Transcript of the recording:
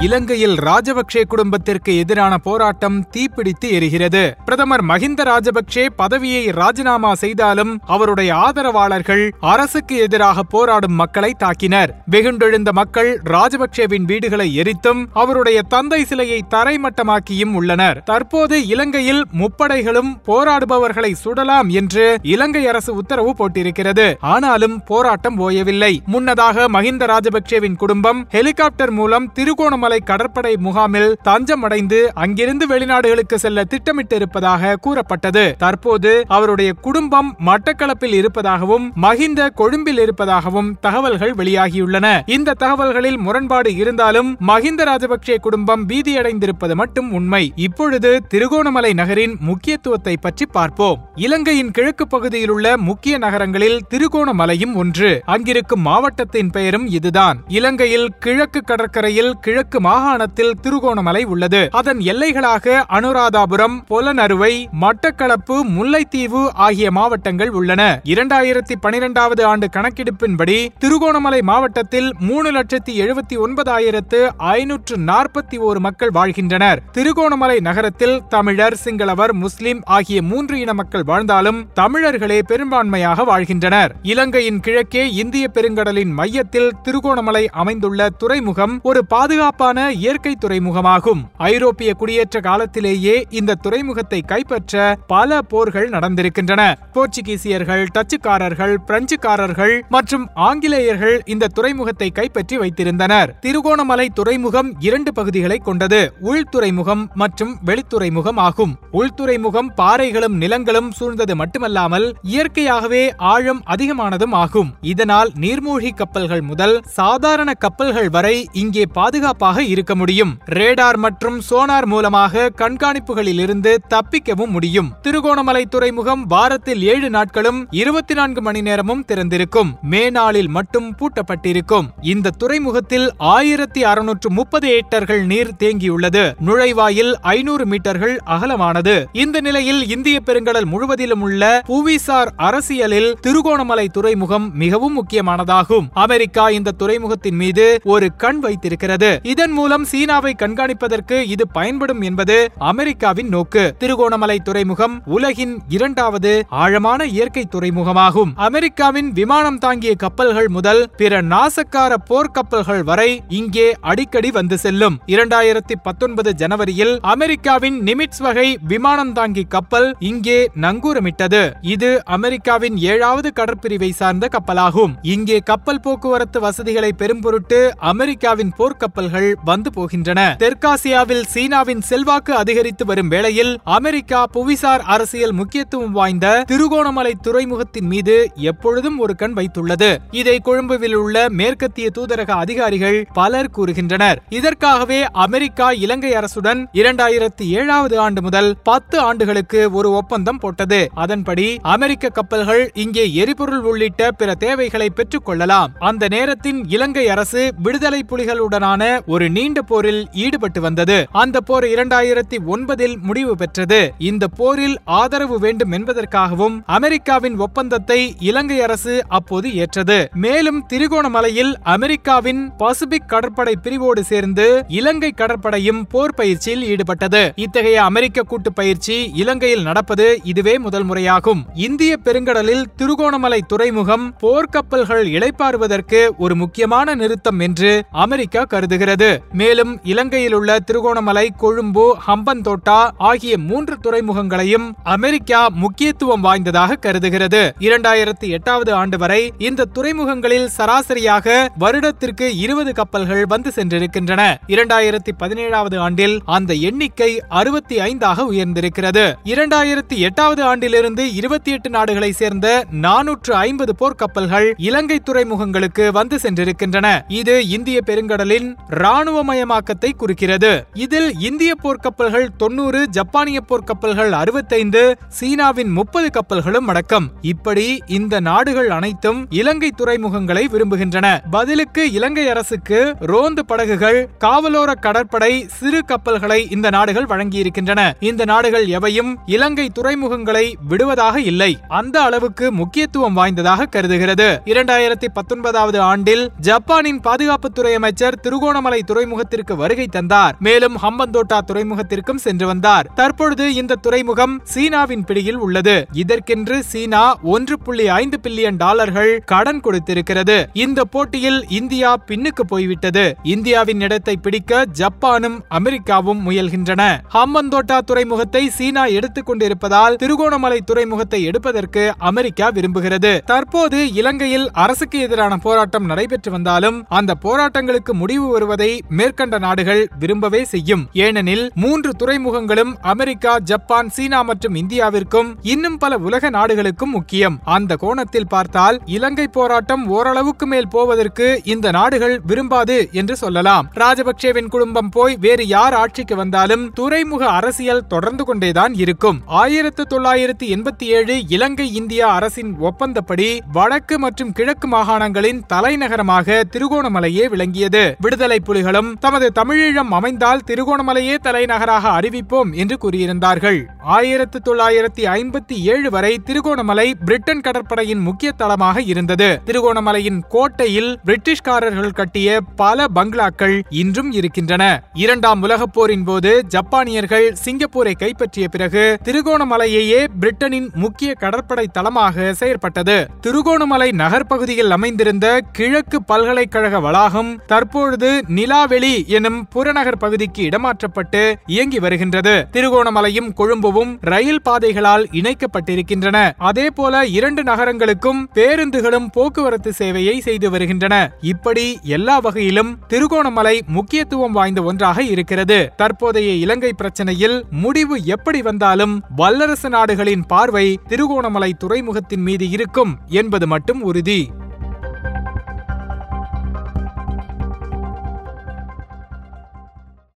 இலங்கையில் ராஜபக்சே குடும்பத்திற்கு எதிரான போராட்டம் தீப்பிடித்து எரிகிறது. பிரதமர் மஹிந்த ராஜபக்சே பதவியை ராஜினாமா செய்தாலும் அவருடைய ஆதரவாளர்கள் அரசுக்கு எதிராக போராடும் மக்களை தாக்கினர். வெகுண்டெழுந்த மக்கள் ராஜபக்சேவின் வீடுகளை எரித்தும் அவருடைய தந்தை சிலையை தரைமட்டமாக்கியும் உள்ளனர். தற்போது இலங்கையில் முப்படைகளும் போராடுபவர்களை சுடலாம் என்று இலங்கை அரசு உத்தரவு போட்டிருக்கிறது. ஆனாலும் போராட்டம் ஓயவில்லை. முன்னதாக மஹிந்த ராஜபக்சேவின் குடும்பம் ஹெலிகாப்டர் மூலம் திருகோணம் திருமலை கடற்படை முகாமில் தஞ்சம் அடைந்து அங்கிருந்து வெளிநாடுகளுக்கு செல்ல திட்டமிட்டிருப்பதாக கூறப்பட்டது. தற்போது அவருடைய குடும்பம் மட்டக்களப்பில் இருப்பதாகவும் மஹிந்த கொழும்பில் இருப்பதாகவும் தகவல்கள் வெளியாகியுள்ளன. இந்த தகவல்களில் முரண்பாடு இருந்தாலும் மஹிந்த ராஜபக்சே குடும்பம் பீதியடைந்திருப்பது மட்டும் உண்மை. இப்பொழுது திருகோணமலை நகரின் முக்கியத்துவத்தை பற்றி பார்ப்போம். இலங்கையின் கிழக்கு பகுதியில் உள்ள முக்கிய நகரங்களில் திருகோணமலையும் ஒன்று. அங்கிருக்கும் மாவட்டத்தின் பெயரும் இதுதான். இலங்கையில் கிழக்கு கடற்கரையில் கிழக்கு மாகாணத்தில் திருகோணமலை உள்ளது. அதன் எல்லைகளாக அனுராதாபுரம் பொலனறுவை மட்டக்களப்பு முல்லைத்தீவு ஆகிய மாவட்டங்கள் உள்ளன. இரண்டாயிரத்தி பனிரெண்டாவது ஆண்டு கணக்கெடுப்பின்படி திருகோணமலை மாவட்டத்தில் மூணு லட்சத்தி எழுபத்தி ஒன்பதாயிரத்து ஐநூற்று நாற்பத்தி ஓரு மக்கள் வாழ்கின்றனர். திருகோணமலை நகரத்தில் தமிழர் சிங்களவர் முஸ்லிம் ஆகிய மூன்று இன மக்கள் வாழ்ந்தாலும் தமிழர்களே பெரும்பான்மையாக வாழ்கின்றனர். இலங்கையின் கிழக்கே இந்திய பெருங்கடலின் மையத்தில் திருகோணமலை அமைந்துள்ள துறைமுகம் ஒரு பாதுகாப்பு பாதுகாப்பான இயற்கை துறைமுகமாகும். ஐரோப்பிய குடியேற்ற காலத்திலேயே இந்த துறைமுகத்தை கைப்பற்ற பல போர்கள் நடந்திருக்கின்றன. போர்ச்சுகீசியர்கள் டச்சுக்காரர்கள் பிரெஞ்சுக்காரர்கள் மற்றும் ஆங்கிலேயர்கள் இந்த துறைமுகத்தை கைப்பற்றி வைத்திருந்தனர். திருகோணமலை துறைமுகம் இரண்டு பகுதிகளை கொண்டது. உள்துறைமுகம் மற்றும் வெளித்துறைமுகம் ஆகும். உள்துறைமுகம் பாறைகளும் நிலங்களும் சூழ்ந்தது மட்டுமல்லாமல் இயற்கையாகவே ஆழம் அதிகமானதும் ஆகும். இதனால் நீர்மூழ்கி கப்பல்கள் முதல் சாதாரண கப்பல்கள் வரை இங்கே பாதுகாப்பு பாதுகாப்பாக இருக்க முடியும். ரேடார் மற்றும் சோனார் மூலமாக கண்காணிப்புகளில் இருந்து தப்பிக்கவும் முடியும். திருகோணமலை துறைமுகம் வாரத்தில் ஏழு நாட்களும் இருபத்தி நான்கு மணி நேரமும் திறந்திருக்கும். மே நாளில் மட்டும் பூட்டப்பட்டிருக்கும். இந்த துறைமுகத்தில் ஆயிரத்தி அறுநூற்று முப்பது ஏக்டர்கள் நீர் தேங்கியுள்ளது. நுழைவாயில் ஐநூறு மீட்டர்கள் அகலமானது. இந்த நிலையில் இந்திய பெருங்கடல் முழுவதிலும் உள்ள புவிசார் அரசியலில் திருகோணமலை துறைமுகம் மிகவும் முக்கியமானதாகும். அமெரிக்கா இந்த துறைமுகத்தின் மீது ஒரு கண் வைத்திருக்கிறது. இதன் மூலம் சீனாவை கண்காணிப்பதற்கு இது பயன்படும் என்பது அமெரிக்காவின் நோக்கு. திருகோணமலை துறைமுகம் உலகின் இரண்டாவது ஆழமான இயற்கை துறைமுகமாகும். அமெரிக்காவின் விமானம் தாங்கிய கப்பல்கள் முதல் பிற நாசக்கார போர்க்கப்பல்கள் வரை இங்கே அடிக்கடி வந்து செல்லும். இரண்டாயிரத்தி பத்தொன்பது ஜனவரியில் அமெரிக்காவின் நிமிட்ஸ் வகை விமானம் தாங்கி கப்பல் இங்கே நங்கூரமிட்டது. இது அமெரிக்காவின் ஏழாவது கடற்பிரிவை சார்ந்த கப்பலாகும். இங்கே கப்பல் போக்குவரத்து வசதிகளை பெரும் பொருட்டு அமெரிக்காவின் போர்க்கப்பல்கள் வந்து போகின்றன. தெற்காசியாவில் சீனாவின் செல்வாக்கு அதிகரித்து வரும் வேளையில் அமெரிக்கா புவிசார் அரசியல் முக்கியத்துவம் வாய்ந்த திருகோணமலை துறைமுகத்தின் மீது எப்பொழுதும் ஒரு கண் வைத்துள்ளது. இதை கொழும்புவில் உள்ள மேற்கத்திய தூதரக அதிகாரிகள் பலர் கூறுகின்றனர். இதற்காகவே அமெரிக்கா இலங்கை அரசுடன் இரண்டாயிரத்தி ஏழாவது ஆண்டு முதல் பத்து ஆண்டுகளுக்கு ஒரு ஒப்பந்தம் போட்டது. அதன்படி அமெரிக்க கப்பல்கள் இங்கே எரிபொருள் உள்ளிட்ட பிற தேவைகளை பெற்றுக் கொள்ளலாம். அந்த நேரத்தின் இலங்கை அரசு விடுதலை புலிகளுடனான ஒரு நீண்ட போரில் ஈடுபட்டு வந்தது. அந்த போர் இரண்டாயிரத்தி ஒன்பதில் முடிவு பெற்றது. இந்த போரில் ஆதரவு வேண்டும் என்பதற்காகவும் அமெரிக்காவின் ஒப்பந்தத்தை இலங்கை அரசு அப்போது ஏற்றது. மேலும் திரிகோணமலையில் அமெரிக்காவின் பசிபிக் கடற்படை பிரிவோடு சேர்ந்து இலங்கை கடற்படையும் போர் பயிற்சியில் ஈடுபட்டது. இத்தகைய அமெரிக்க கூட்டு பயிற்சி இலங்கையில் நடப்பது இதுவே முதல் முறையாகும். இந்திய பெருங்கடலில் திருகோணமலை துறைமுகம் போர்க்கப்பல்கள் இழைப்பாறுவதற்கு ஒரு முக்கியமான நிறுத்தம் என்று அமெரிக்கா கருதுகிறது. மேலும் இலங்கையில் உள்ள திருகோணமலை கொழும்பு ஹம்பன்தோட்டா ஆகிய மூன்று துறைமுகங்களையும் அமெரிக்கா முக்கியத்துவம் வாய்ந்ததாக கருதுகிறது. இரண்டாயிரத்தி எட்டாவது ஆண்டு வரை இந்த துறைமுகங்களில் சராசரியாக வருடத்திற்கு இருபது கப்பல்கள் வந்து சென்றிருக்கின்றன. இரண்டாயிரத்தி பதினேழாவது ஆண்டில் அந்த எண்ணிக்கை அறுபத்தி ஐந்தாக உயர்ந்திருக்கிறது. இரண்டாயிரத்தி எட்டாவது ஆண்டிலிருந்து இருபத்தி எட்டு நாடுகளை சேர்ந்த நானூற்று ஐம்பது போர்க்கப்பல்கள் இலங்கை துறைமுகங்களுக்கு வந்து சென்றிருக்கின்றன. இது இந்திய பெருங்கடலின் ராணுவமயமாக்கத்தை குறிக்கிறது. இதில் இந்திய போர்க்கப்பல்கள் தொன்னூறு ஜப்பானிய போர்க்கப்பல்கள் அறுபத்தைந்து சீனாவின் முப்பது கப்பல்களும் அடக்கம். இப்படி இந்த நாடுகள் அனைத்தும் இலங்கை துறைமுகங்களை விரும்புகின்றன. பதிலுக்கு இலங்கை அரசுக்கு ரோந்து படகுகள் காவலோர கடற்படை சிறு கப்பல்களை இந்த நாடுகள் வழங்கியிருக்கின்றன. இந்த நாடுகள் எவையும் இலங்கை துறைமுகங்களை விடுவதாக இல்லை. அந்த அளவுக்கு முக்கியத்துவம் வாய்ந்ததாக கருதுகிறது. இரண்டாயிரத்தி பத்தொன்பதாவது ஆண்டில் ஜப்பானின் பாதுகாப்புத்துறை அமைச்சர் திருகோணமலை துறைமுகத்திற்கு வருகை தந்தார். மேலும் ஹம்பந்தோட்டா துறைமுகத்திற்கும் சென்று வந்தார். தற்பொழுது இந்த துறைமுகம் சீனாவின் பிடியில் உள்ளது. இதற்கென்று சீனா ஒன்று புள்ளி ஐந்து பில்லியன் டாலர்கள் கடன் கொடுத்திருக்கிறது. இந்த போட்டியில் இந்தியா பின்னுக்கு போய்விட்டது. இந்தியாவின் இடத்தை பிடிக்க ஜப்பானும் அமெரிக்காவும் முயல்கின்றன. ஹம்பந்தோட்டா துறைமுகத்தை சீனா எடுத்துக் கொண்டிருப்பதால் திருகோணமலை துறைமுகத்தை எடுப்பதற்கு அமெரிக்கா விரும்புகிறது. தற்போது இலங்கையில் அரசுக்கு எதிரான போராட்டம் நடைபெற்று வந்தாலும் அந்த போராட்டங்களுக்கு முடிவு வருவதை மேற்கண்ட நாடுகள் விரும்பவே செய்யும். ஏனெனில் மூன்று துறைமுகங்களும் அமெரிக்கா ஜப்பான் சீனா மற்றும் இந்தியாவிற்கும் இன்னும் பல உலக நாடுகளுக்கும் முக்கியம். அந்த கோணத்தில் பார்த்தால் இலங்கை போராட்டம் ஓரளவுக்கு மேல் போவதற்கு இந்த நாடுகள் விரும்பாது என்று சொல்லலாம். ராஜபக்சேவின் குடும்பம் போய் வேறு யார் ஆட்சிக்கு வந்தாலும் துறைமுக அரசியல் தொடர்ந்து கொண்டேதான் இருக்கும். ஆயிரத்து தொள்ளாயிரத்தி எண்பத்தி ஏழு இலங்கை இந்தியா அரசின் ஒப்பந்தப்படி வடக்கு மற்றும் கிழக்கு மாகாணங்களின் தலைநகரமாக திருகோணமலையே விளங்கியது. விடுதலை புலிகளும் தமது தமிழீழம் அமைந்தால் திருகோணமலையே தலைநகராக அறிவிப்போம் என்று கூறியிருந்தார்கள். ஆயிரத்து தொள்ளாயிரத்தி ஐம்பத்தி ஏழு வரை திருகோணமலை பிரிட்டன் கடற்படையின் முக்கிய தளமாக இருந்தது. திருகோணமலையின் கோட்டையில் பிரிட்டிஷ்காரர்கள் கட்டிய பல பங்களாக்கள் இன்றும் இருக்கின்றன. இரண்டாம் உலகப் போரின் போது ஜப்பானியர்கள் சிங்கப்பூரை கைப்பற்றிய பிறகு திருகோணமலையையே பிரிட்டனின் முக்கிய கடற்படை தளமாக செயற்பட்டது. திருகோணமலை நகர்ப்பகுதியில் அமைந்திருந்த கிழக்கு பல்கலைக்கழக வளாகம் தற்பொழுது நிலாவெளி எனும் புறநகர் பகுதிக்கு இடமாற்றப்பட்டு இயங்கி வருகின்றது. திருகோணமலையும் கொழும்புவும் ரயில் பாதைகளால் இணைக்கப்பட்டிருக்கின்றன. அதேபோல இரண்டு நகரங்களுக்கும் பேருந்துகளும் போக்குவரத்து சேவையை செய்து வருகின்றன. இப்படி எல்லா வகையிலும் திருகோணமலை முக்கியத்துவம் வாய்ந்த ஒன்றாக இருக்கிறது. தற்போதைய இலங்கை பிரச்சனையில் முடிவு எப்படி வந்தாலும் வல்லரசு நாடுகளின் பார்வை திருகோணமலை துறைமுகத்தின் மீது இருக்கும் என்பது மட்டும் உறுதி.